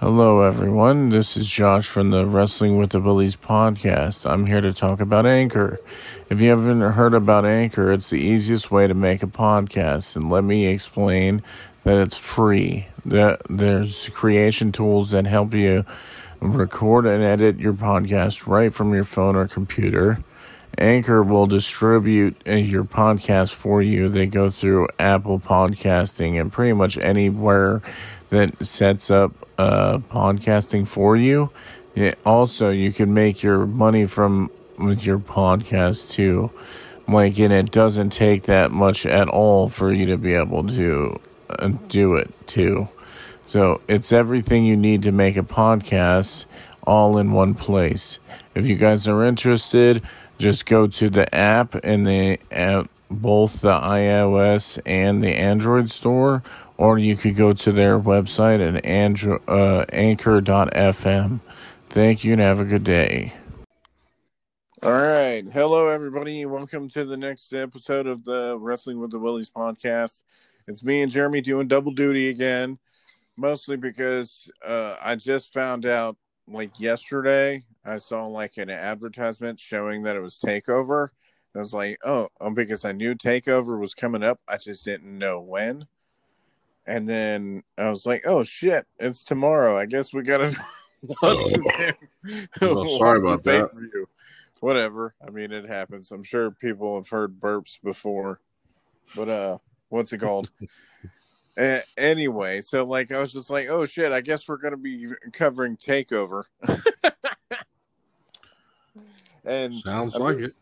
Hello, everyone. This is Josh from the Wrestling with the Bullies podcast. I'm here to talk about Anchor. If you haven't heard about Anchor, it's the easiest way to make a podcast. And let me explain that it's free. There's creation tools that help you record and edit your podcast right from your phone or computer. Anchor will distribute uh, your podcast for you. They go through Apple Podcasting and pretty much anywhere that sets up uh, podcasting for you. It also, you can make your money from with your podcast too. Like, and it doesn't take that much at all for you to be able to uh, do it too. So it's everything you need to make a podcast all in one place. If you guys are interested, just go to the app in the app, both the iOS and the Android store, or you could go to their website at andro- uh, anchor.fm. Thank you and have a good day. All right. Hello, everybody. Welcome to the next episode of the Wrestling with the Willies podcast. It's me and Jeremy doing double duty again, mostly because uh, I just found out like yesterday I saw like an advertisement showing that it was Takeover. I was like, oh, oh, because I knew Takeover was coming up. I just didn't know when. And then I was like, oh shit, it's tomorrow. I guess we gotta well, sorry about that. View. Whatever. I mean, it happens. I'm sure people have heard burps before, but uh, what's it called? uh, anyway, so like I was just like, oh shit, I guess we're gonna be covering Takeover. And sounds I like it.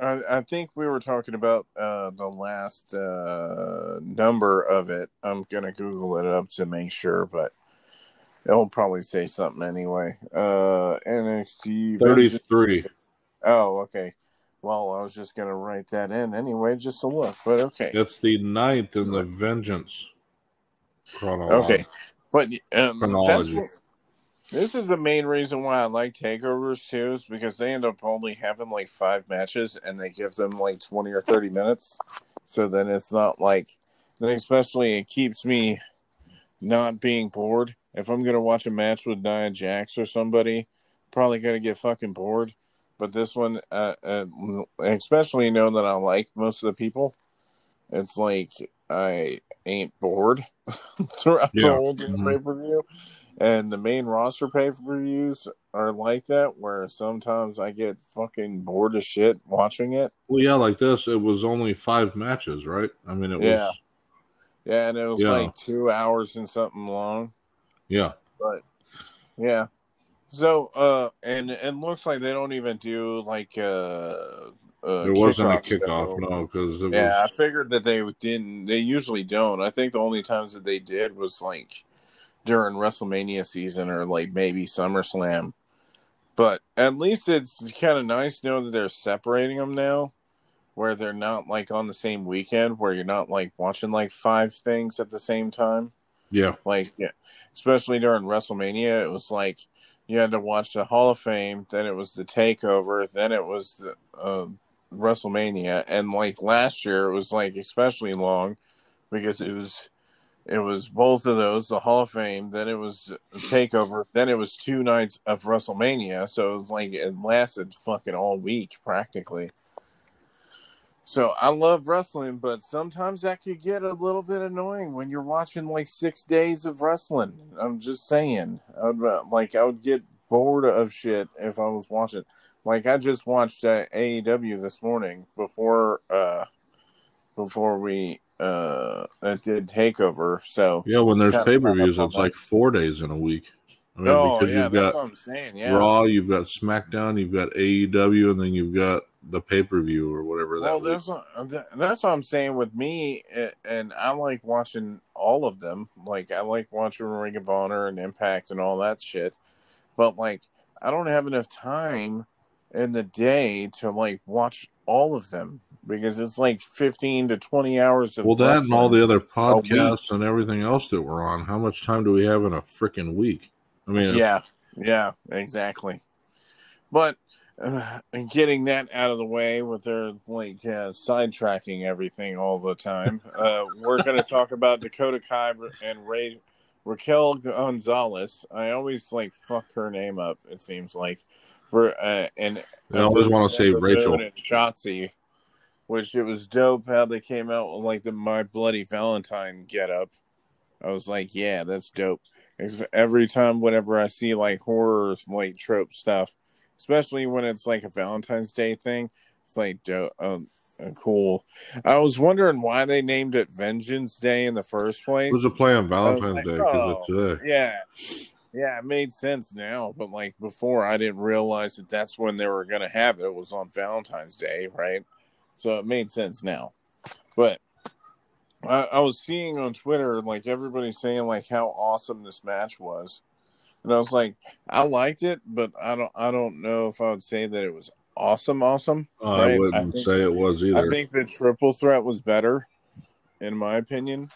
I, I, think we were talking about uh, the last uh, number of it. I'm gonna Google it up to make sure, but it'll probably say something anyway. Uh, NXT thirty-three. Oh, okay. Well, I was just gonna write that in anyway, just to look. But okay, that's the ninth in the Vengeance chronology. Okay, but um, chronology. This is the main reason why I like takeovers too, is because they end up only having like five matches and they give them like twenty or thirty minutes. So then it's not like then especially it keeps me not being bored. If I'm gonna watch a match with Nia Jax or somebody, probably gonna get fucking bored. But this one, uh, uh, especially knowing that I like most of the people, it's like I ain't bored throughout yeah. the whole mm-hmm. pay per view and the main roster pay per views are like that, where sometimes I get fucking bored of shit watching it. Well, yeah, like this, it was only five matches, right? I mean, it yeah. was. Yeah, and it was yeah. like two hours and something long. Yeah. But, yeah. So, uh, and it looks like they don't even do like, uh, uh, there wasn't a kickoff, no, because yeah, was... I figured that they didn't. They usually don't. I think the only times that they did was like during WrestleMania season or like maybe SummerSlam. But at least it's kind of nice to know that they're separating them now, where they're not like on the same weekend, where you're not like watching like five things at the same time. Yeah. Like, yeah, especially during WrestleMania, it was like you had to watch the Hall of Fame, then it was the Takeover, then it was the uh, WrestleMania, and like last year, it was like especially long because it was it was both of those, the Hall of Fame, then it was Takeover, then it was two nights of WrestleMania. So it was like it lasted fucking all week practically. So I love wrestling, but sometimes that could get a little bit annoying when you're watching like six days of wrestling. I'm just saying, I would, uh, like I would get bored of shit if I was watching. Like I just watched uh, AEW this morning before uh before we uh that did takeover. So yeah, when there's pay per views, it's like four days in a week. I mean, oh, because yeah, you've got I'm saying. Yeah. Raw, you've got SmackDown, you've got AEW, and then you've got the pay per view or whatever that. Well, that's what, that's what I'm saying with me, and I like watching all of them. Like I like watching Ring of Honor and Impact and all that shit, but like I don't have enough time in the day to like watch all of them because it's like 15 to 20 hours of well that and all the other podcasts and everything else that we're on how much time do we have in a freaking week i mean yeah yeah exactly but uh, getting that out of the way with their like uh, sidetracking everything all the time uh, we're going to talk about dakota kai and ray Raquel Gonzalez. I always like fuck her name up. It seems like for uh, and I always want to say Rachel and Shotzi, which it was dope how they came out with like the My Bloody Valentine get up. I was like, yeah, that's dope. Every time, whenever I see like horror like trope stuff, especially when it's like a Valentine's Day thing, it's like dope. Um, uh, cool. I was wondering why they named it Vengeance Day in the first place. It was a play on Valentine's like, Day because oh, it's today. Yeah, yeah, it made sense now, but like before, I didn't realize that that's when they were going to have it. It was on Valentine's Day, right? So it made sense now. But I, I was seeing on Twitter like everybody saying like how awesome this match was, and I was like, I liked it, but I don't, I don't know if I would say that it was awesome, awesome. Right? I wouldn't I think, say it was either. I think the triple threat was better, in my opinion.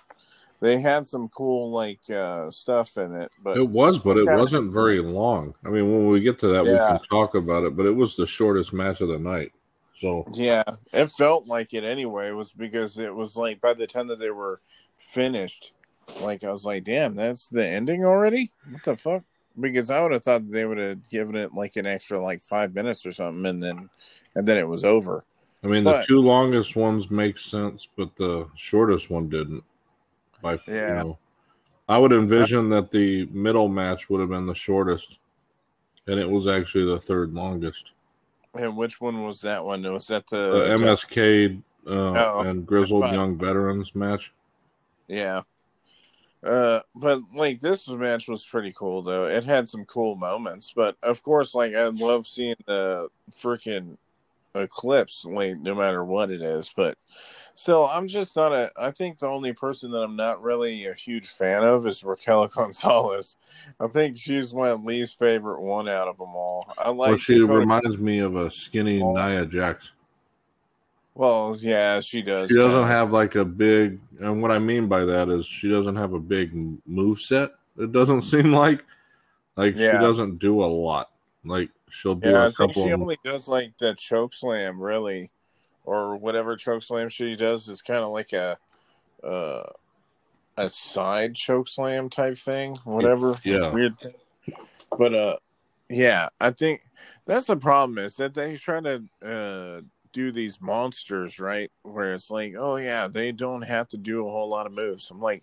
They had some cool like uh, stuff in it, but it was, but it wasn't very long. I mean, when we get to that, yeah. we can talk about it. But it was the shortest match of the night. So yeah, it felt like it anyway. It was because it was like by the time that they were finished, like I was like, damn, that's the ending already. What the fuck? because I would have thought they would have given it like an extra like five minutes or something, and then and then it was over. I mean, but, the two longest ones make sense, but the shortest one didn't. By yeah, you know, I would envision that the middle match would have been the shortest, and it was actually the third longest. And which one was that one? Was that the, the MSK uh, oh, and Grizzled Young Veterans match? Yeah. Uh, but like this match was pretty cool though. It had some cool moments, but of course, like I love seeing the freaking eclipse, like no matter what it is. But still, I'm just not a. I think the only person that I'm not really a huge fan of is Raquel Gonzalez. I think she's my least favorite one out of them all. I like. Well, she Dakota reminds me of a skinny Nia Jax. Well, yeah, she does. She doesn't have like a big, and what I mean by that is she doesn't have a big move set. It doesn't seem like, like yeah. she doesn't do a lot. Like she'll do yeah, a I couple. Think she only does like the choke slam, really, or whatever choke slam she does is kind of like a, uh, a side choke slam type thing, whatever. Yeah, weird. Thing. But uh, yeah, I think that's the problem is that they try to uh do these monsters, right? Where it's like, oh yeah, they don't have to do a whole lot of moves. I'm like,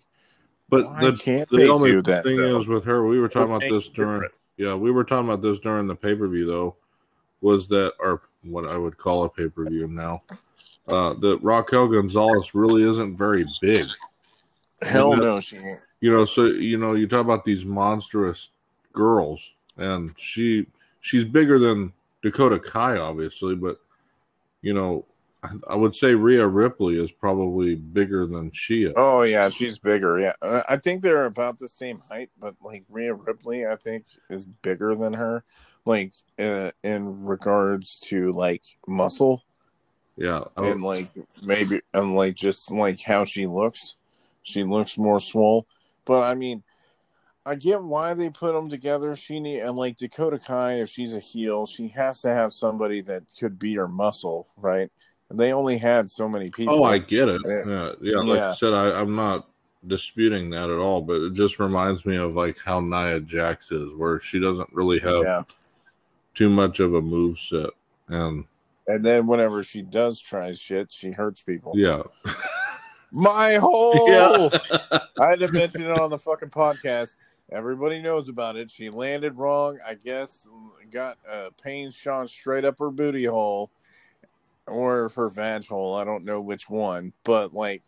but the, can't the only do that, thing though? is with her, we were talking about this during, different. Yeah, we were talking about this during the pay per view though, was that or what I would call a pay per view now, uh, that Raquel Gonzalez really isn't very big. Hell no, she ain't. You know, so you know, you talk about these monstrous girls, and she she's bigger than Dakota Kai, obviously, but you know, I would say Rhea Ripley is probably bigger than she is. Oh yeah, she's bigger. Yeah, I think they're about the same height, but like Rhea Ripley, I think is bigger than her, like uh, in regards to like muscle. Yeah, and like maybe and like just like how she looks, she looks more swole. But I mean, I get why they put them together. She need and like Dakota Kai, if she's a heel, she has to have somebody that could be her muscle, right? And they only had so many people. Oh, I get it. Yeah, yeah. Like yeah. I said, I, I'm not disputing that at all, but it just reminds me of like how Nia Jax is, where she doesn't really have yeah. too much of a move set, and and then whenever she does try shit, she hurts people. Yeah. My hole. Yeah. I had to mention it on the fucking podcast. Everybody knows about it. She landed wrong, I guess. Got uh, pain shot straight up her booty hole or her vag hole. I don't know which one, but like,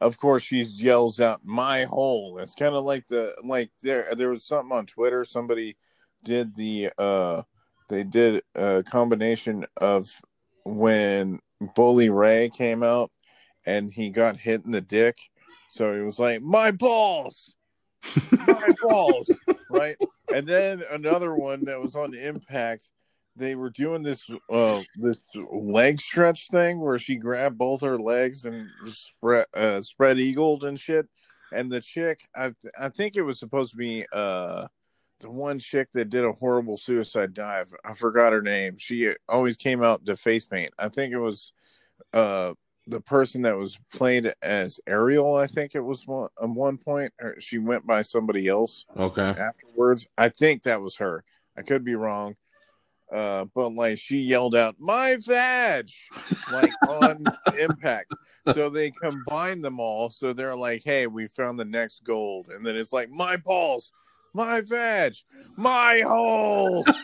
of course, she yells out "my hole." It's kind of like the like there. There was something on Twitter. Somebody did the uh, they did a combination of when Bully Ray came out and he got hit in the dick. So he was like, "My balls." my balls, right? And then another one that was on Impact. They were doing this uh, this leg stretch thing where she grabbed both her legs and spread uh, spread eagled and shit. And the chick, I th- I think it was supposed to be uh the one chick that did a horrible suicide dive. I forgot her name. She always came out to face paint. I think it was uh the person that was played as Ariel, I think it was one at one point. She went by somebody else. Okay. Afterwards, I think that was her. I could be wrong. Uh, but like she yelled out, "My vag!" like on impact. So they combine them all. So they're like, "Hey, we found the next gold," and then it's like, "My balls, my vag, my hole."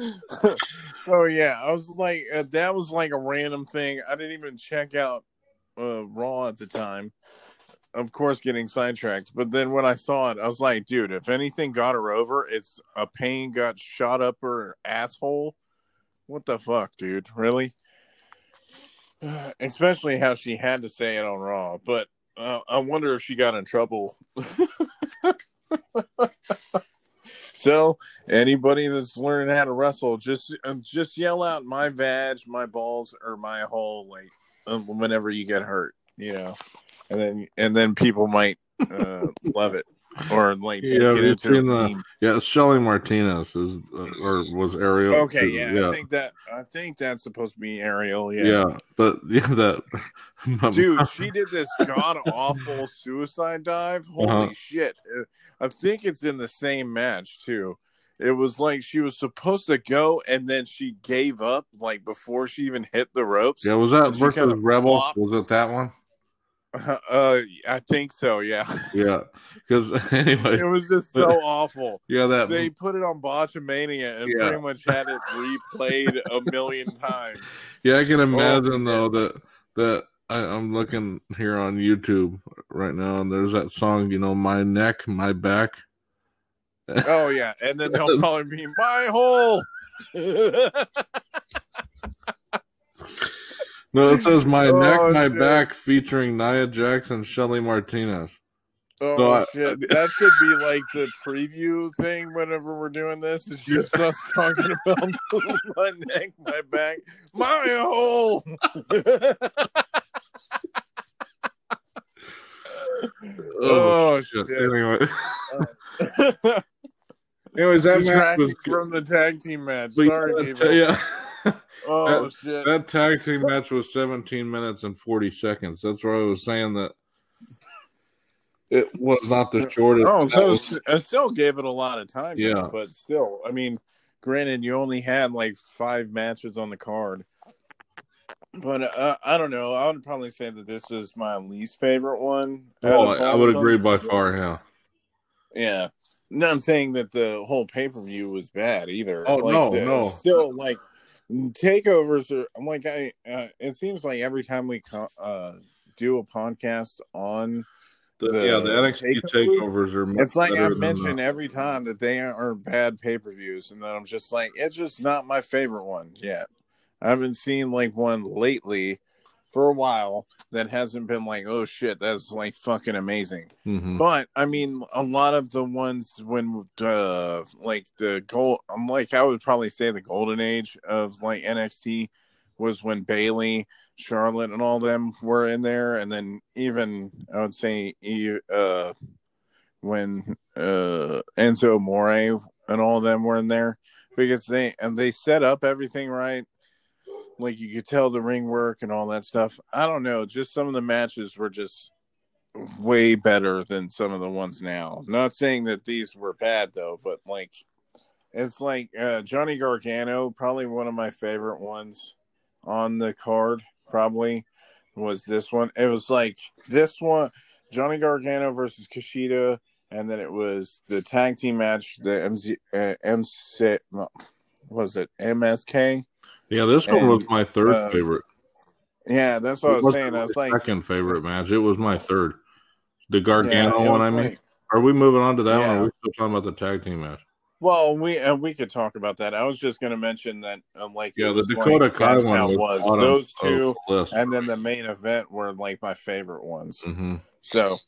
so yeah, I was like, uh, that was like a random thing. I didn't even check out uh, Raw at the time. Of course, getting sidetracked. But then when I saw it, I was like, dude, if anything got her over, it's a pain got shot up her asshole. What the fuck, dude? Really? Especially how she had to say it on Raw. But uh, I wonder if she got in trouble. So anybody that's learning how to wrestle, just uh, just yell out my vag, my balls, or my hole, like uh, whenever you get hurt, you know, and then and then people might uh, love it or like yeah, get into the, yeah. Shelly Martinez is uh, or was Ariel. Okay, yeah, yeah, I think that I think that's supposed to be Ariel. Yeah, yeah, but yeah, that dude, she did this god awful suicide dive. Holy uh-huh. shit! Uh, I think it's in the same match too. It was like she was supposed to go and then she gave up like before she even hit the ropes. Yeah, was that versus Rebel? Flopped. Was it that one? Uh, I think so. Yeah. Yeah. Because anyway, it was just so awful. Yeah, that they put it on Botchamania and yeah. pretty much had it replayed a million times. Yeah, I can oh, imagine oh, though that that I, am looking here on YouTube right now, and there's that song, you know, "My Neck, My Back." Oh yeah, and then they'll probably be my hole. No, it says my oh, neck, my shit. back, featuring Nia Jackson, Shelly Martinez. Oh so I, shit! that should be like the preview thing. Whenever we're doing this, it's just us talking about my neck, my back, my hole. oh, oh, shit! shit. Anyway. Uh, Anyways, that match was from the tag team match. Sorry, yeah. Oh that, shit! That tag team match was 17 minutes and 40 seconds. That's why I was saying that it was not the shortest. Oh, so was, I still gave it a lot of time. Yeah, but still, I mean, granted, you only had like five matches on the card. But uh, I don't know. I would probably say that this is my least favorite one. Oh, I would agree by far. Yeah. Yeah. No, I'm saying that the whole pay per view was bad either. Oh like no, the, no. Still, like takeovers are I'm like I uh, it seems like every time we co- uh, do a podcast on the, the yeah the NXT takeovers, takeovers are it's like I mention the... every time that they are bad pay per views and then I'm just like it's just not my favorite one yet. I haven't seen like one lately for a while that hasn't been like, oh shit, that's like fucking amazing. Mm-hmm. But I mean, a lot of the ones when uh like the gold, I'm like, I would probably say the golden age of like NXT was when Bayley, Charlotte, and all them were in there, and then even I would say uh when uh Enzo Amore and all of them were in there because they and they set up everything right like you could tell the ring work and all that stuff. I don't know, just some of the matches were just way better than some of the ones now. Not saying that these were bad though, but like it's like uh, Johnny Gargano, probably one of my favorite ones on the card. Probably was this one. It was like this one, Johnny Gargano versus Kushida, and then it was the tag team match, the MZ, uh, MC, was it MSK yeah, this one was my third uh, favorite. Yeah, that's what it I was saying. I was like second favorite match. It was my third. The Gargano yeah, one. I mean, like, are we moving on to that yeah. one? are we still talking about the tag team match? Well, we uh, we could talk about that. I was just going to mention that, um, like, yeah, the Dakota like, Kai one was, was. those two, and then the main event were like my favorite ones. Mm-hmm. So,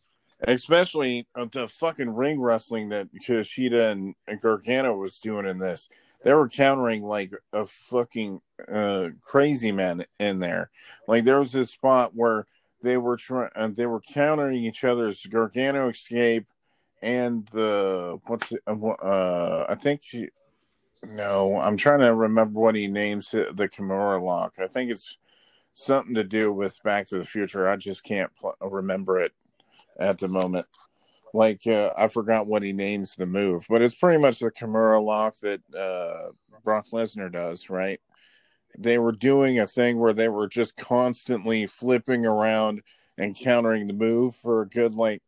especially uh, the fucking ring wrestling that Kushida and, and Gargano was doing in this they were countering like a fucking uh, crazy man in there. Like there was this spot where they were trying, uh, they were countering each other's Gargano escape and the what's it, uh, uh, I think she, No, I'm trying to remember what he names it, the Kimura lock. I think it's something to do with Back to the Future. I just can't pl- remember it at the moment. Like uh, I forgot what he names the move, but it's pretty much the Kimura lock that uh, Brock Lesnar does, right? They were doing a thing where they were just constantly flipping around and countering the move for a good like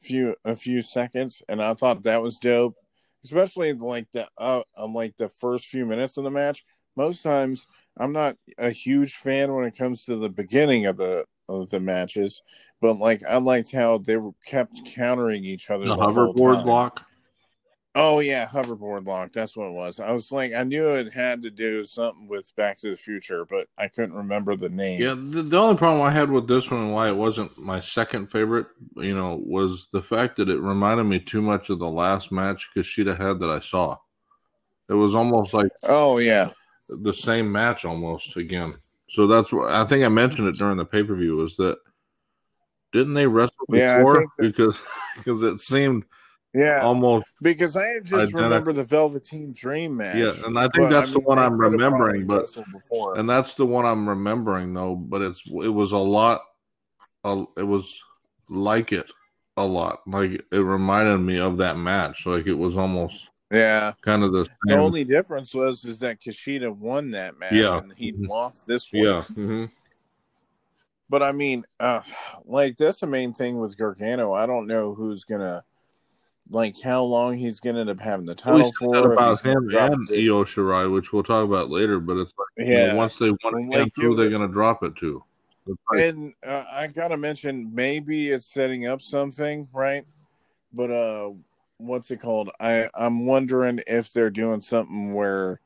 few a few seconds, and I thought that was dope, especially like the uh, like the first few minutes of the match. Most times, I'm not a huge fan when it comes to the beginning of the of the matches, but like I liked how they were kept countering each other. The, the hoverboard lock. Oh yeah, hoverboard lock. That's what it was. I was like, I knew it had to do something with Back to the Future, but I couldn't remember the name. Yeah, the, the only problem I had with this one and why it wasn't my second favorite, you know, was the fact that it reminded me too much of the last match Kushida had that I saw. It was almost like oh yeah, the same match almost again. So that's what I think I mentioned it during the pay per view was that didn't they wrestle before? Yeah, because because it seemed yeah, almost because I just identical. remember the Velveteen Dream match. Yeah, and I think that's I mean, the one I'm remembering. But and that's the one I'm remembering though. But it's it was a lot. Uh, it was like it a lot. Like it reminded me of that match. Like it was almost yeah, kind of the. The only difference was is that Kushida won that match. Yeah, and he mm-hmm. lost this one. Yeah. Mm-hmm. But I mean, uh, like that's the main thing with Gargano. I don't know who's gonna like how long he's to end up having the title for. About him and Io Shirai, which we'll talk about later. But it's like, yeah, you know, once they want like who they're to drop it to. Like, and uh, I gotta mention, maybe it's setting up something, right? But uh, what's it called? I I'm wondering if they're doing something where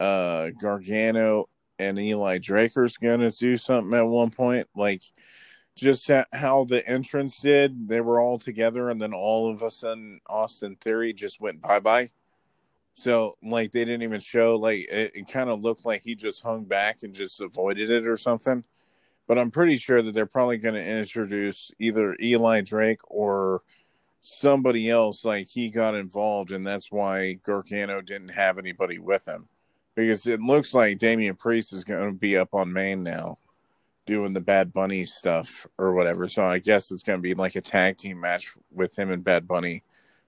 uh Gargano and Eli Draker's gonna do something at one point, like just how the entrance did. They were all together, and then all of a sudden, Austin Theory just went bye bye. So, like, they didn't even show. Like, it, it kind of looked like he just hung back and just avoided it or something. But I'm pretty sure that they're probably going to introduce either Eli Drake or somebody else. Like, he got involved, and that's why Gargano didn't have anybody with him. Because it looks like Damian Priest is going to be up on main now doing the Bad Bunny stuff or whatever. So I guess it's going to be like a tag team match with him and Bad Bunny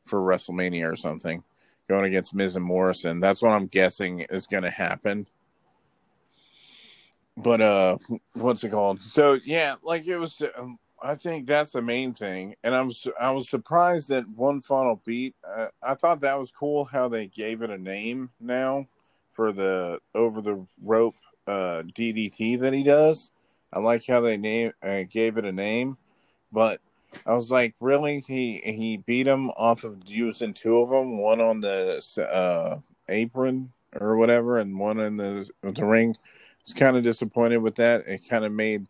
for WrestleMania or something, going against Miz and Morrison. That's what I'm guessing is going to happen. But uh, what's it called? So yeah, like it was. Um, I think that's the main thing, and I was I was surprised that one final beat. Uh, I thought that was cool how they gave it a name now for the over the rope uh, DDT that he does I like how they name uh, gave it a name, but I was like, really? He he beat him off of using two of them, one on the uh, apron or whatever, and one in the the ring. I was kind of disappointed with that. It kind of made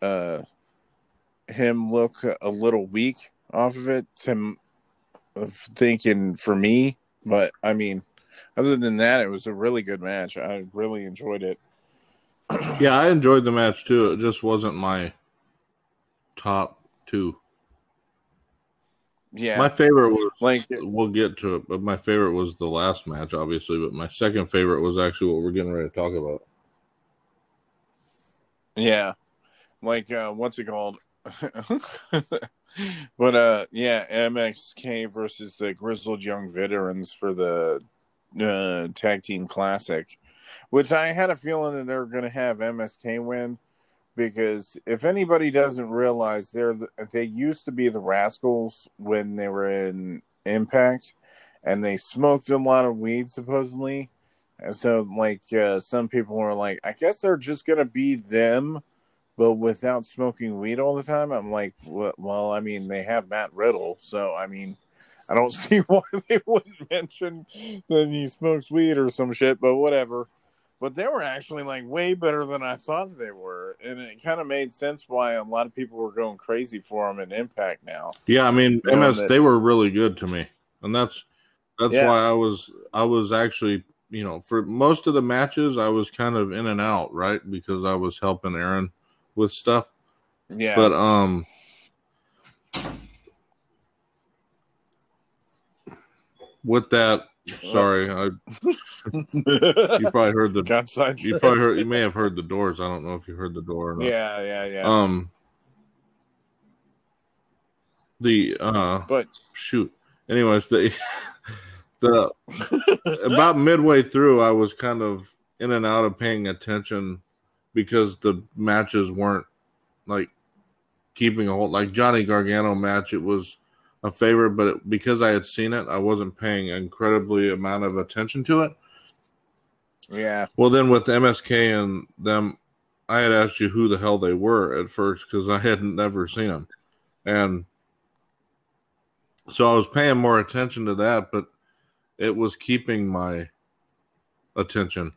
uh, him look a little weak off of it. To him thinking for me, but I mean, other than that, it was a really good match. I really enjoyed it yeah, I enjoyed the match too. It just wasn't my top two. Yeah, my favorite was like we'll get to it, but my favorite was the last match, obviously. But my second favorite was actually what we're getting ready to talk about. Yeah, like uh, what's it called? but uh, yeah, MSK versus the Grizzled Young Veterans for the uh, Tag Team Classic which I had a feeling that they're going to have MSK win because if anybody doesn't realize they're the, they used to be the Rascals when they were in Impact, and they smoked a lot of weed supposedly. And so, like, uh, some people were like, I guess they're just going to be them, but without smoking weed all the time. I'm like, well, I mean, they have Matt Riddle, so I mean, I don't see why they wouldn't mention that he smokes weed or some shit, but whatever but they were actually like way better than I thought they were, and it kind of made sense why a lot of people were going crazy for them in Impact now. Yeah, I mean, you MS that, they were really good to me, and that's that's yeah. why I was I was actually you know for most of the matches I was kind of in and out right because I was helping Aaron with stuff. Yeah, but um. with that, sorry, I you probably heard the you probably heard you may have heard the doors. I don't know if you heard the door. Yeah, yeah, yeah. Um, the uh, but shoot. Anyways, the the about midway through, I was kind of in and out of paying attention because the matches weren't like keeping a hold. Like Johnny Gargano match, it was a favorite, but it, because I had seen it, I wasn't paying incredibly amount of attention to it. Yeah. Well, then with MSK and them, I had asked you who the hell they were at first because I hadn't never seen them, and so I was paying more attention to that, but it was keeping my attention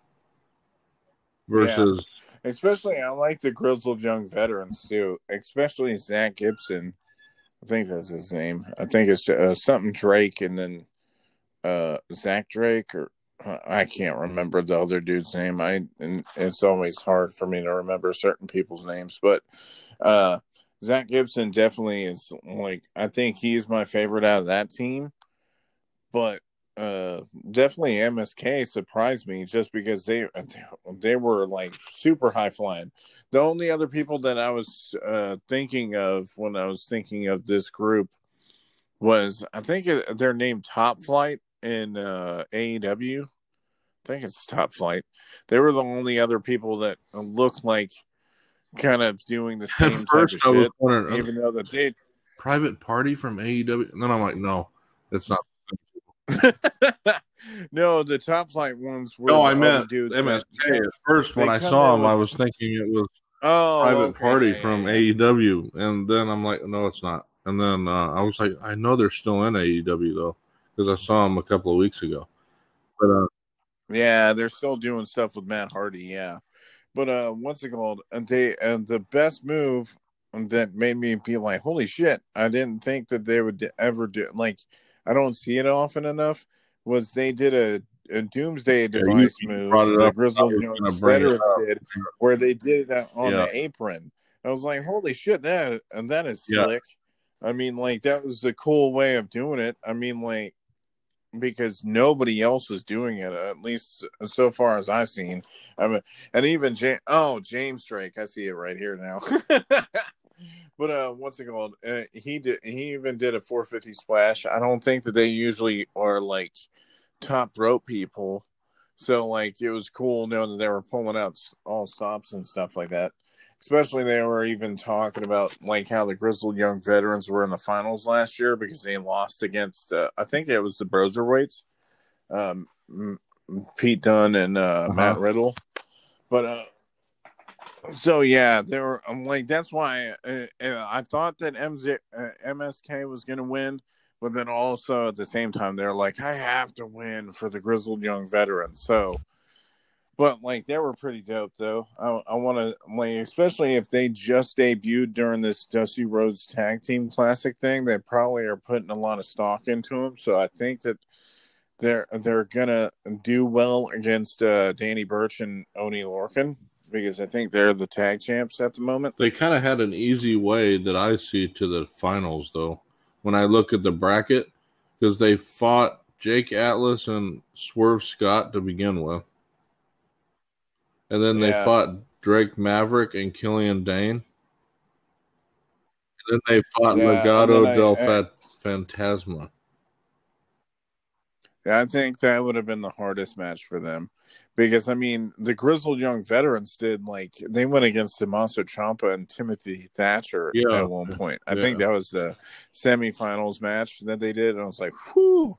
versus. Especially, I like the grizzled young veterans too, especially Zach Gibson. I think that's his name. I think it's uh, something Drake and then uh, Zach Drake or uh, I can't remember the other dude's name. I and it's always hard for me to remember certain people's names, but uh, Zach Gibson definitely is like I think he's my favorite out of that team. But uh, definitely MSK surprised me just because they they were like super high flying. The only other people that I was uh, thinking of when I was thinking of this group was I think it, they're named Top Flight in uh, AEW. I think it's Top Flight. They were the only other people that looked like kind of doing the same At first, I was wondering, even though they private party from AEW, and then I'm like, no, it's not. no, the top flight ones were. No, I meant dudes MSK. That, At first, when I saw them, with... I was thinking it was oh, private okay. party from AEW, and then I'm like, no, it's not. And then uh, I was like, I know they're still in AEW though, because I saw them a couple of weeks ago. But uh, yeah, they're still doing stuff with Matt Hardy. Yeah, but uh, what's it called? And they and the best move that made me be like, holy shit! I didn't think that they would ever do. Like, I don't see it often enough. Was they did a, a Doomsday Device yeah, move the Grizzled Young Veterans did, where they did it on yeah. the apron. I was like, holy shit! That and that is slick. I mean, like that was the cool way of doing it. I mean, like because nobody else was doing it, at least so far as I've seen. I mean, and even James, oh James Drake, I see it right here now. but uh, what's it called? Uh, he did. He even did a 450 splash. I don't think that they usually are like top rope people. So like it was cool knowing that they were pulling out all stops and stuff like that especially they were even talking about like how the grizzled young veterans were in the finals last year because they lost against uh, I think it was the Broserweights, um, Pete Dunne and uh, uh-huh. Matt Riddle, but uh, so yeah, there were. I'm like that's why uh, uh I thought that MZ, uh, MSK was going to win. But then also at the same time, they're like, I have to win for the grizzled young veterans. So but like they were pretty dope though. I, I want to like especially if they just debuted during this Dusty Rhodes Tag Team Classic thing, they probably are putting a lot of stock into them. So I think that they're they're gonna do well against uh, Danny Burch and Oni Lorcan because I think they're the tag champs at the moment. They kind of had an easy way that I see to the finals though. When I look at the bracket, because they fought Jake Atlas and Swerve Scott to begin with and then they fought Drake Maverick and Killian Dain. And then they fought yeah, Legado del I, Fantasma. Yeah, I think that would have been the hardest match for them. Because I mean, the grizzled young veterans did like they went against Tommaso Ciampa and Timothy Thatcher yeah. at one point. I yeah. think that was the semifinals match that they did, and I was like, "Whoo!"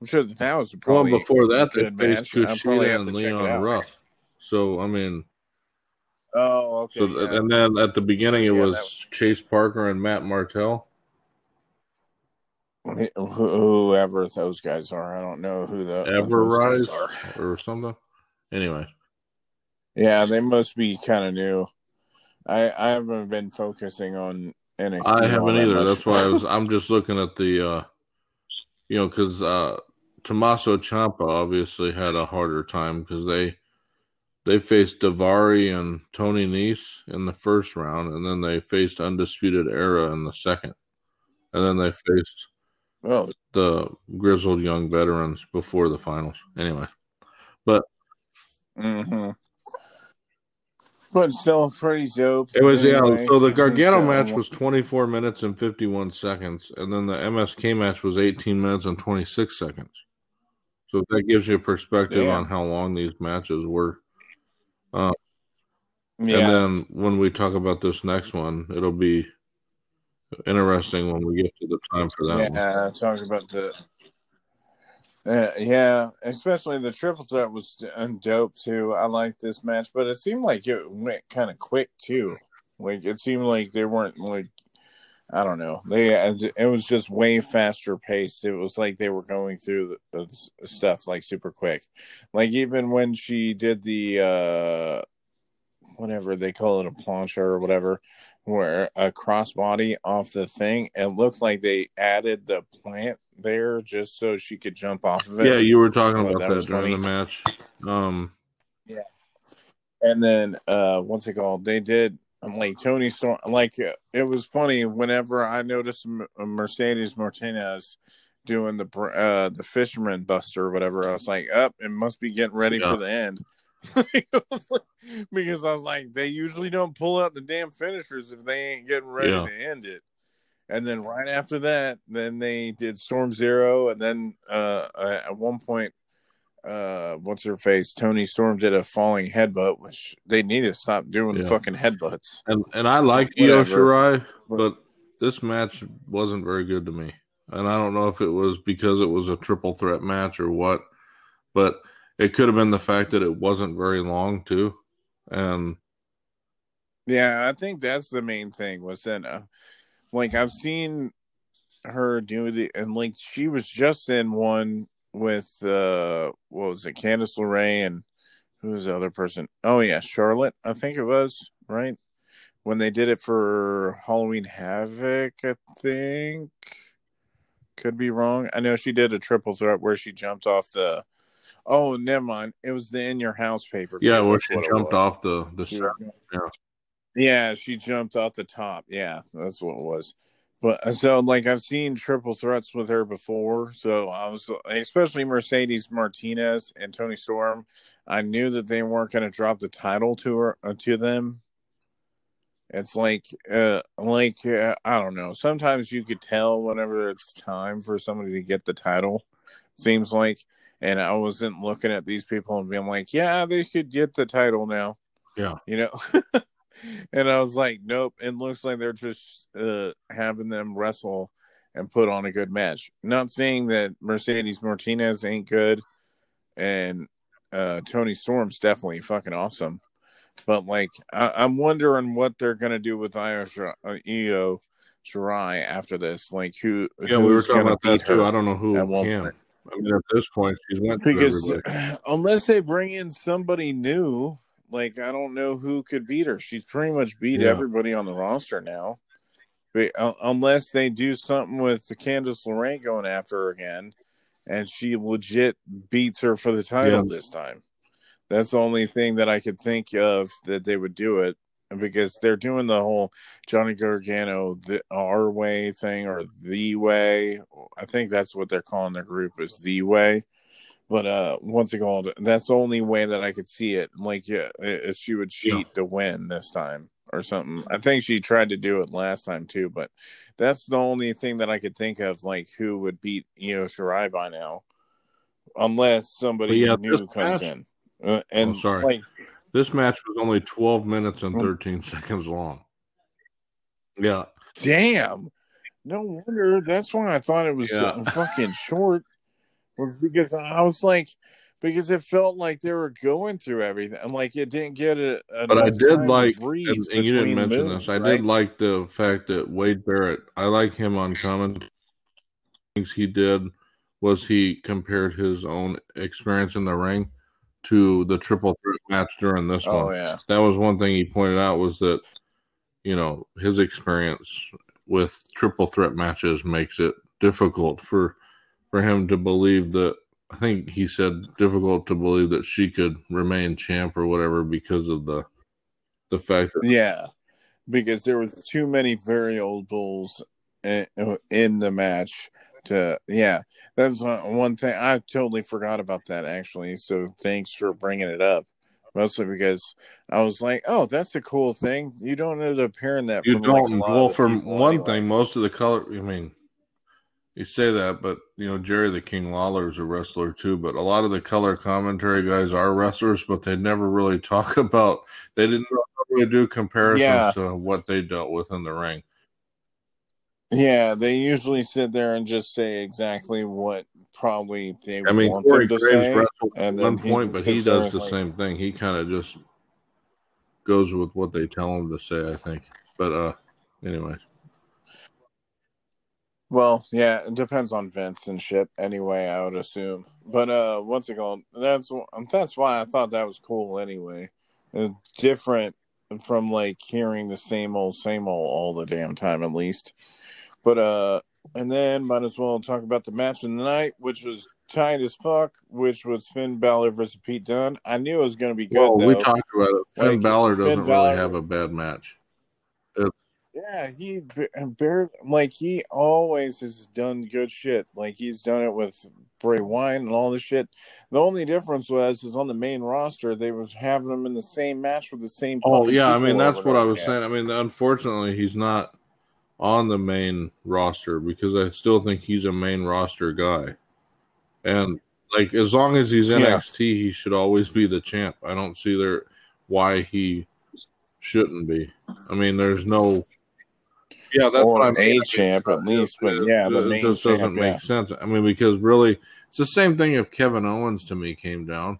I'm sure that, that was probably well before that they faced Kushida and Leon Ruff. So I mean, oh okay. So, yeah. And then at the beginning, it was, was Chase Parker and Matt Martel. Whoever those guys are, I don't know who the Ever-Rise are or something. Anyway, yeah, they must be kind of new. I I haven't been focusing on NXT. I haven't either. That That's why I was. I'm just looking at the, uh you know, because uh Tommaso Ciampa obviously had a harder time because they they faced Daivari and Tony Nese in the first round, and then they faced Undisputed Era in the second, and then they faced oh. the grizzled young veterans before the finals. Anyway, but mm-hmm. but still pretty dope. It was anyway. yeah. So the Gargano match was 24 minutes and 51 seconds, and then the MSK match was 18 minutes and 26 seconds. So that gives you a perspective yeah. on how long these matches were. Uh, yeah. And then when we talk about this next one, it'll be interesting when we get to the time for that. Yeah, one. talk about the. Uh, yeah, especially the triple threat was dope too. I like this match, but it seemed like it went kind of quick too. Like it seemed like they weren't like I don't know. They it was just way faster paced. It was like they were going through the, the stuff like super quick. Like even when she did the uh whatever they call it a plancha or whatever, where a crossbody off the thing, it looked like they added the plant there just so she could jump off of it. Yeah, you were talking oh, about that, that during funny. the match. Um yeah. And then uh what's it called? They did I'm like Toni Storm. Like it was funny whenever I noticed uh, Mercedes Martinez doing the uh the fisherman buster or whatever. I was like, up, oh, it must be getting ready yeah. for the end. because I was like, they usually don't pull out the damn finishers if they ain't getting ready yeah. to end it. And then right after that, then they did Storm Zero, and then uh, at one point, uh what's her face Toni storm did a falling headbutt which they need to stop doing yeah. fucking headbutts. And and i like Io Shirai, but this match wasn't very good to me. And i don't know if it was because it was a triple threat match or what but it could have been the fact that it wasn't very long too. And yeah i think that's the main thing was that uh, like i've seen her do the and like she was just in one with uh what was it, Candice LeRae and who's the other person? Oh yeah, Charlotte, I think it was, right? When they did it for Halloween Havoc, I think. Could be wrong. I know she did a triple threat where she jumped off the Oh, never mind. It was the in your house paper. Yeah, where she jumped off the the yeah. Yeah, she jumped off the top. Yeah, that's what it was. But uh, so, like, I've seen triple threats with her before. So I was, especially Mercedes Martinez and Toni Storm. I knew that they weren't going to drop the title to her uh, to them. It's like, uh, like uh, I don't know. Sometimes you could tell whenever it's time for somebody to get the title. Seems like, and I wasn't looking at these people and being like, yeah, they could get the title now. Yeah, you know. and I was like, nope. It looks like they're just uh, having them wrestle and put on a good match. Not saying that Mercedes Martinez ain't good, and uh, Toni Storm's definitely fucking awesome. But like, I- am wondering what they're gonna do with Io, uh, Io Shirai after this. Like, who? Yeah, we were talking about that too. I don't know who can. I mean, at this point, she's went because unless they bring in somebody new like I don't know who could beat her. She's pretty much beat yeah. everybody on the roster now. But, uh, unless they do something with the Candice LeRae going after her again, and she legit beats her for the title yeah. this time. That's the only thing that I could think of that they would do it because they're doing the whole Johnny Gargano the our way thing or the way. I think that's what they're calling their group is the way. But uh, once again, that's the only way that I could see it. Like, yeah, if she would cheat yeah. to win this time or something. I think she tried to do it last time too, but that's the only thing that I could think of. Like, who would beat Io Shirai by now, unless somebody yeah, new comes match, in. Uh, and oh, sorry, like, this match was only twelve minutes and thirteen seconds long. Yeah, damn. No wonder. That's why I thought it was yeah. fucking short because I was like, because it felt like they were going through everything. I'm like, it didn't get it. But I did like, and, and you didn't mention moves, this. I right? did like the fact that Wade Barrett. I like him on comment. Things he did was he compared his own experience in the ring to the triple threat match during this oh, one. Yeah. That was one thing he pointed out was that you know his experience with triple threat matches makes it difficult for for him to believe that I think he said difficult to believe that she could remain champ or whatever because of the the fact that yeah. Because there was too many variables in, in the match to yeah. That's one thing i totally forgot about that actually. So thanks for bringing it up. Mostly because i was like oh that's a cool thing. You don't end up hearing that you don't. like well for one anyway. thing most of the color i mean you say that but you know jerry the king lawler is a wrestler too but a lot of the color commentary guys are wrestlers but they never really talk about they didn't really do comparisons yeah. to what they dealt with in the ring yeah, they usually sit there and just say exactly what probably they I mean, Corey Graves say. At one point, but he does the like, same thing. He kind of just goes with what they tell him to say. I think, but uh, anyways. Well, yeah, it depends on Vince and shit. Anyway, I would assume. But uh, what's it called? That's that's why I thought that was cool. Anyway, it's different from like hearing the same old, same old all the damn time. At least. But uh, and then might as well talk about the match of the night, which was tight as fuck, which was Finn Balor versus Pete Dunne. I knew it was going to be good. Well, though. we talked about it. Finn like, Balor doesn't Finn really have a bad match. It's... yeah, he barely like he always has done good shit. Like he's done it with Bray Wyatt and all this shit. The only difference was is on the main roster they was having him in the same match with the same. Oh yeah, I mean that's what I was saying. I mean, unfortunately, he's not on the main roster because I still think he's a main roster guy. And like as long as he's NXT, yeah. he should always be the champ. I don't see there why he shouldn't be. I mean, there's no yeah, that's or mean. A champ at least, but yeah, the it just doesn't champ, make yeah. sense. I mean, because really, it's the same thing. If Kevin Owens to me came down,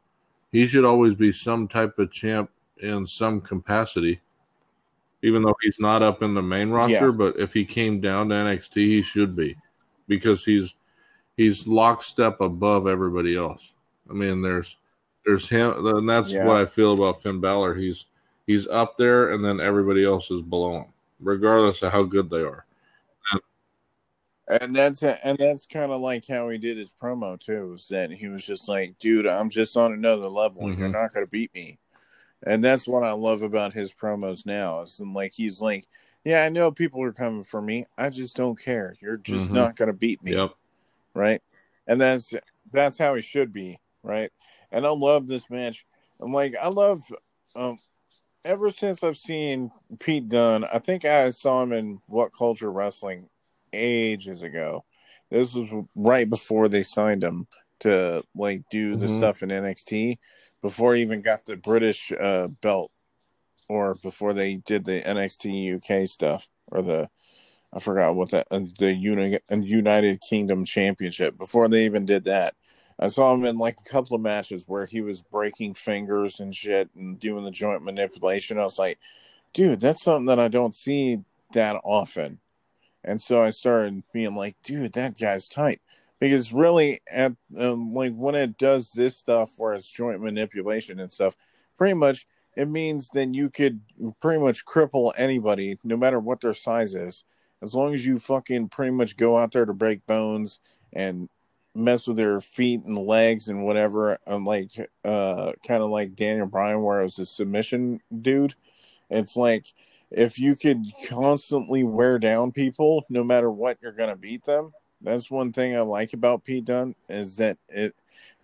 he should always be some type of champ in some capacity even though he's not up in the main roster. Yeah. But if he came down to NXT, he should be because he's he's lockstep above everybody else. I mean, there's there's him, and that's yeah. what I feel about Finn Balor. He's he's up there, and then everybody else is below him, regardless of how good they are. And that's and that's kind of like how he did his promo too. Is that he was just like, "Dude, I'm just on another level. Mm-hmm. You're not gonna beat me." and that's what I love about his promos now. Is like he's like, yeah, I know people are coming for me. I just don't care. You're just mm-hmm. not gonna beat me, yep. right? And that's that's how he should be, right? And I love this match. I'm like, I love. Um, ever since I've seen Pete Dunne, I think I saw him in What Culture Wrestling ages ago. This was right before they signed him to like do the mm-hmm. stuff in NXT before he even got the British uh, belt, or before they did the NXT UK stuff, or the I forgot what that uh, the Uni- United Kingdom Championship. Before they even did that, I saw him in like a couple of matches where he was breaking fingers and shit and doing the joint manipulation. I was like, dude, that's something that I don't see that often. And so I started being like, dude, that guy's tight because really at um, like when it does this stuff where it's joint manipulation and stuff pretty much it means then you could pretty much cripple anybody no matter what their size is as long as you fucking pretty much go out there to break bones and mess with their feet and legs and whatever and like uh kind of like daniel bryan where I was a submission dude it's like if you could constantly wear down people no matter what you're gonna beat them that's one thing I like about Pete Dunne is that it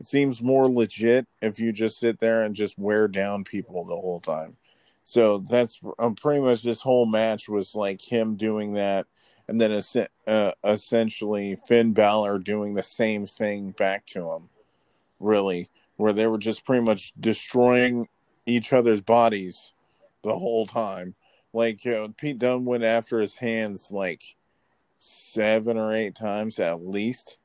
it seems more legit if you just sit there and just wear down people the whole time. So that's um, pretty much this whole match was like him doing that, and then uh, essentially Finn Balor doing the same thing back to him. Really, where they were just pretty much destroying each other's bodies the whole time. Like uh, Pete Dunne went after his hands like seven or eight times at least.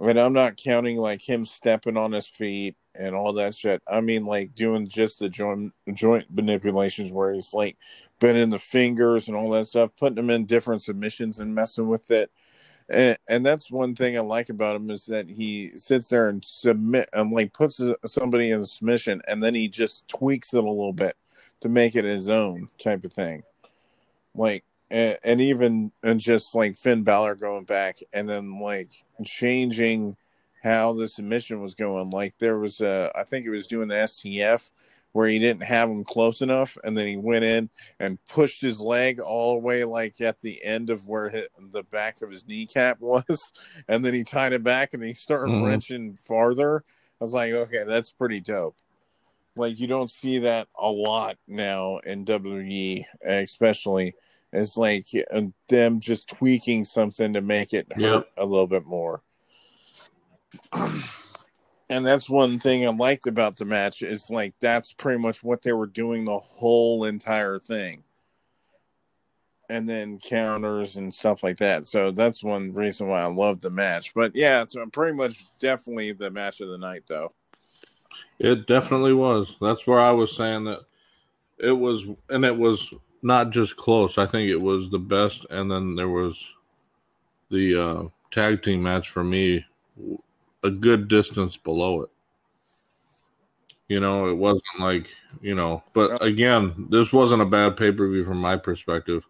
I mean, I'm not counting like him stepping on his feet and all that shit. I mean, like doing just the joint joint manipulations where he's like bending the fingers and all that stuff, putting them in different submissions and messing with it. And, and that's one thing I like about him is that he sits there and submit and like puts somebody in a submission and then he just tweaks it a little bit to make it his own type of thing. Like and, and even and just like Finn Balor going back and then like changing how the submission was going. Like there was a, I think it was doing the STF where he didn't have him close enough, and then he went in and pushed his leg all the way like at the end of where his, the back of his kneecap was, and then he tied it back and he started mm-hmm. wrenching farther. I was like, okay, that's pretty dope. Like you don't see that a lot now in WWE, especially. It's like uh, them just tweaking something to make it hurt yep. a little bit more. and that's one thing I liked about the match is like that's pretty much what they were doing the whole entire thing. And then counters and stuff like that. So that's one reason why I love the match. But yeah, it's pretty much definitely the match of the night though. It definitely was. That's where I was saying that it was and it was not just close. I think it was the best and then there was the uh, tag team match for me a good distance below it. You know, it wasn't like, you know, but again, this wasn't a bad pay per view from my perspective.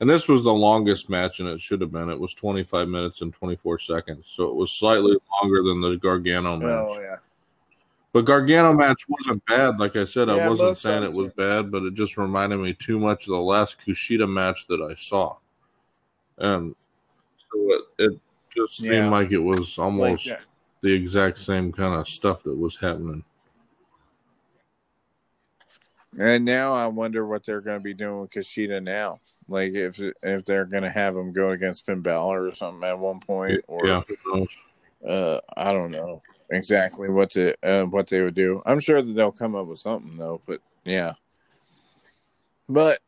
And this was the longest match, and it should have been. It was 25 minutes and 24 seconds. So it was slightly longer than the Gargano oh, match. Oh, yeah. But Gargano match wasn't bad. Like I said, yeah, I wasn't saying it was bad, but it just reminded me too much of the last Kushida match that I saw. And so it, it just seemed like it was almost like the exact same kind of stuff that was happening. And now I wonder what they're going to be doing with Kushida now. Like if if they're going to have him go against Finn Balor or something at one point, or yeah, uh, I don't know exactly what to uh, what they would do. I'm sure that they'll come up with something though. But yeah, but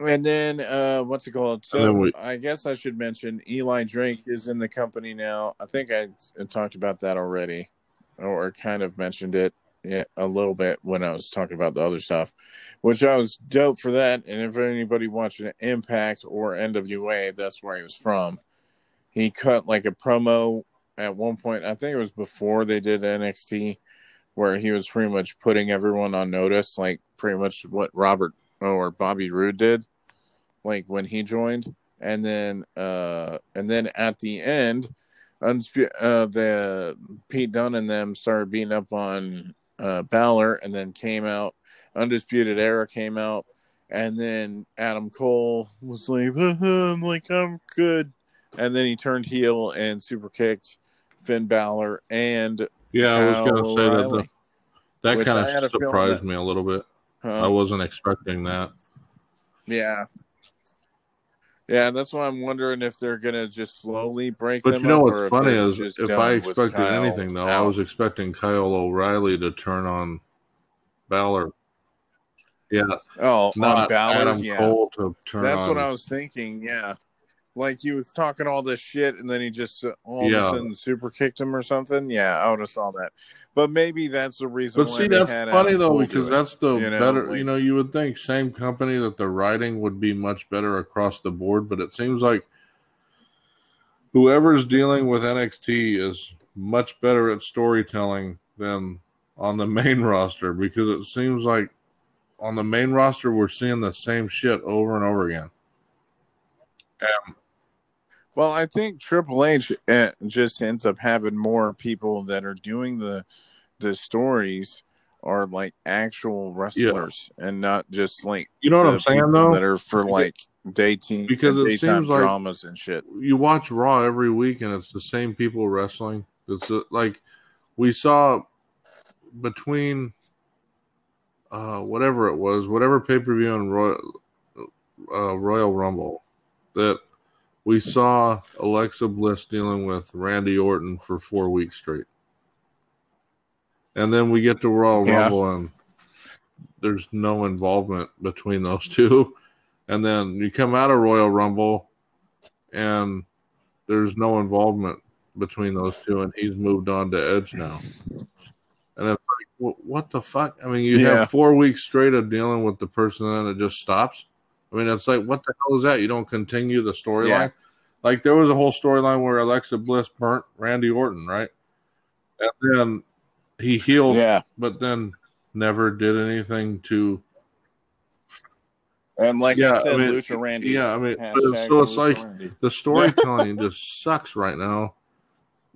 and then uh what's it called? So we, I guess I should mention Eli Drake is in the company now. I think I, I talked about that already, or kind of mentioned it a little bit when I was talking about the other stuff, which I was dope for that. And if anybody watching Impact or NWA, that's where he was from. He cut like a promo at one point. I think it was before they did NXT, where he was pretty much putting everyone on notice, like pretty much what Robert or Bobby Roode did, like when he joined, and then uh, and then at the end, unspe- uh, the Pete Dunne and them started beating up on uh, Balor, and then came out. Undisputed Era came out, and then Adam Cole was like, "I'm like I'm good," and then he turned heel and super kicked Finn Balor and yeah, Kyle I was gonna say that. The, that kind of surprised me a little bit. Huh? I wasn't expecting that. Yeah. Yeah, that's why I'm wondering if they're gonna just slowly break. Them. But you know what's funny is if I expected anything though, out. I was expecting Kyle O'Reilly to turn on Balor. Yeah. Oh, not Balor, Adam yeah. Cole to turn. That's on. what I was thinking. Yeah like he was talking all this shit and then he just uh, all yeah. of a sudden super kicked him or something. Yeah, I would have saw that. But maybe that's the reason. But see, that's funny though because that's the you know, better. Like, you know, you would think same company that the writing would be much better across the board, but it seems like whoever's dealing with NXT is much better at storytelling than on the main roster because it seems like on the main roster we're seeing the same shit over and over again. Um, well, I think Triple H eh, just ends up having more people that are doing the the stories are like actual wrestlers yeah. and not just like you know what I'm saying though that are for like dating because it seems like dramas and shit. You watch Raw every week and it's the same people wrestling. It's uh, like we saw between uh whatever it was, whatever pay per view and Royal uh, Royal Rumble that we saw Alexa Bliss dealing with Randy Orton for four weeks straight. And then we get to Royal yeah. Rumble and there's no involvement between those two. And then you come out of Royal Rumble and there's no involvement between those two, and he's moved on to Edge now. And it's like, what the fuck? I mean, you yeah. have four weeks straight of dealing with the person, and it just stops. I mean, it's like, what the hell is that? You don't continue the storyline. Yeah. Like there was a whole storyline where Alexa Bliss burnt Randy Orton, right? And then he healed, yeah, but then never did anything to. And like yeah, said, I mean, Lucha Randy. Yeah, I mean, so it's like Randy. the storytelling just sucks right now.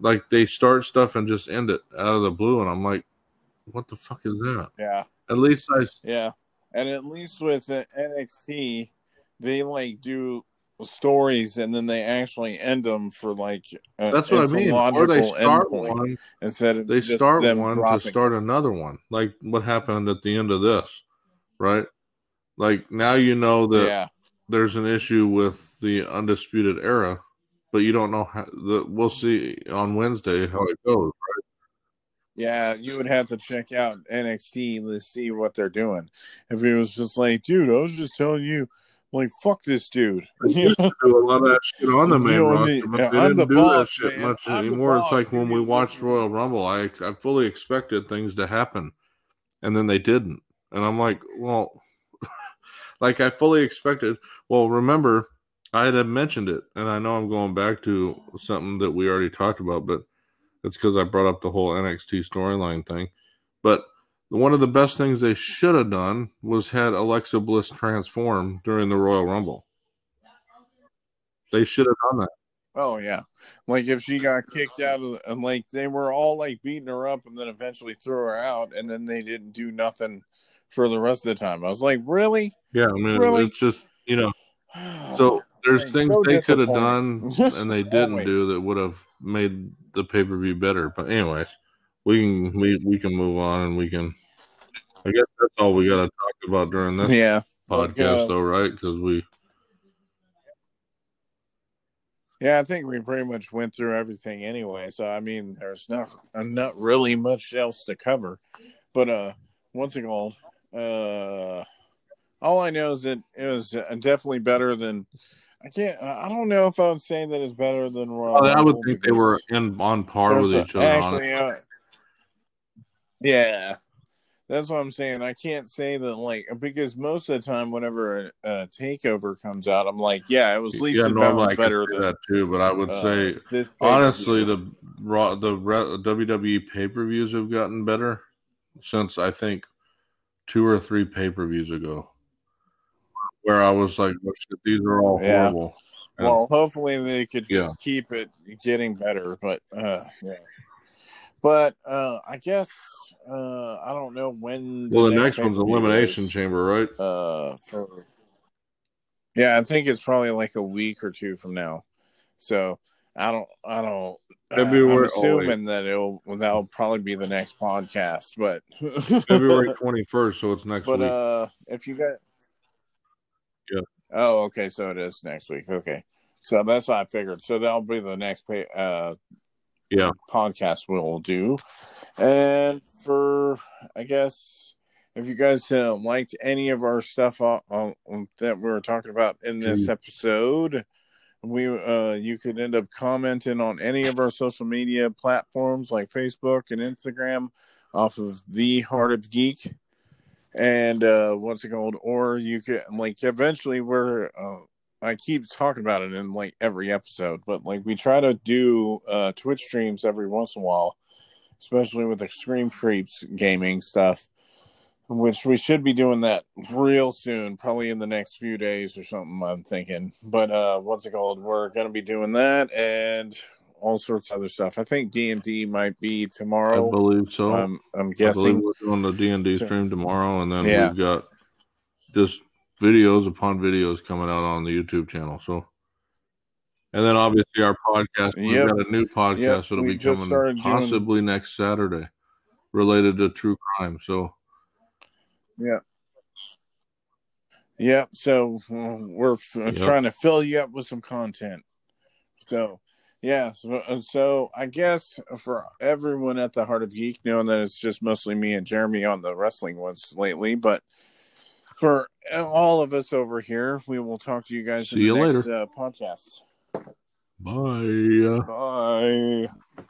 Like they start stuff and just end it out of the blue, and I'm like, what the fuck is that? Yeah. At least I yeah, and at least with NXT, they like do stories and then they actually end them for like a, that's what I mean. Or they start one instead of they start one to start another one, like what happened at the end of this, right? Like now you know that yeah. there's an issue with the undisputed era, but you don't know how. The, we'll see on Wednesday how it goes? Yeah, you would have to check out NXT to see what they're doing. If it was just like, dude, I was just telling you, like, fuck this dude. You know? do a lot of that shit on the main roster, but they didn't the do boss, that shit man. much I'm anymore. It's like when we watched Royal Rumble, I I fully expected things to happen, and then they didn't, and I'm like, well, like I fully expected. Well, remember, I had mentioned it, and I know I'm going back to something that we already talked about, but it's because I brought up the whole NXT storyline thing. But one of the best things they should have done was had Alexa Bliss transform during the Royal Rumble. They should have done that. Oh yeah, like if she got kicked out of, and like they were all like beating her up, and then eventually threw her out, and then they didn't do nothing for the rest of the time. I was like, really? Yeah, I mean, really? it's just you know. So there's things so they could have done and they didn't do that would have made the pay per view better. But anyways, we can we we can move on and we can I guess that's all we got to talk about during this yeah. podcast, though, right? Because we. Yeah, I think we pretty much went through everything anyway. So I mean, there's not not really much else to cover. But uh, once again, uh, all I know is that it was definitely better than. I can't. I don't know if I'm saying that it's better than Royal. I would think they were in on par with each other. Actually, uh, yeah, that's what I'm saying. I can't say that like because most of the time, whenever a, a takeover comes out, I'm like, yeah, it was leaps yeah, and bounds better than that too. But I would uh, say honestly, the raw the WWE pay per views have gotten better since I think two or three pay per views ago, where I was like, oh, shit, these are all yeah. horrible. And, well, hopefully they could just yeah. keep it getting better, but uh, yeah. But uh, I guess uh, I don't know when. The well, the next, next one's Elimination is. Chamber, right? Uh, for yeah, I think it's probably like a week or two from now. So I don't, I don't. February. Uh, I'm assuming oh, that it'll that'll probably be the next podcast, but February twenty first. So it's next but, week. uh, if you got, yeah. Oh, okay. So it is next week. Okay. So that's what I figured. So that'll be the next pay, uh, yeah podcast we'll do. And for I guess if you guys uh, liked any of our stuff that we were talking about in this mm. episode, we uh, you could end up commenting on any of our social media platforms like Facebook and Instagram off of the Heart of Geek. And uh, what's it called? Or you could like eventually we're uh, I keep talking about it in like every episode, but like we try to do uh, Twitch streams every once in a while, especially with Extreme Creeps gaming stuff, which we should be doing that real soon, probably in the next few days or something. I'm thinking, but uh, what's it called? We're gonna be doing that and all sorts of other stuff. I think D and D might be tomorrow. I believe so. Um, I'm guessing we're doing the D and D stream tomorrow, and then yeah. we've got just videos upon videos coming out on the YouTube channel. So, and then obviously our podcast. We've yep. got a new podcast yep. that'll we be coming possibly doing... next Saturday, related to true crime. So, yeah, yeah. So uh, we're f- yep. trying to fill you up with some content. So. Yeah, so, uh, so I guess for everyone at the Heart of Geek, knowing that it's just mostly me and Jeremy on the wrestling ones lately, but for all of us over here, we will talk to you guys See in the you next later. Uh, podcast. Bye. Bye.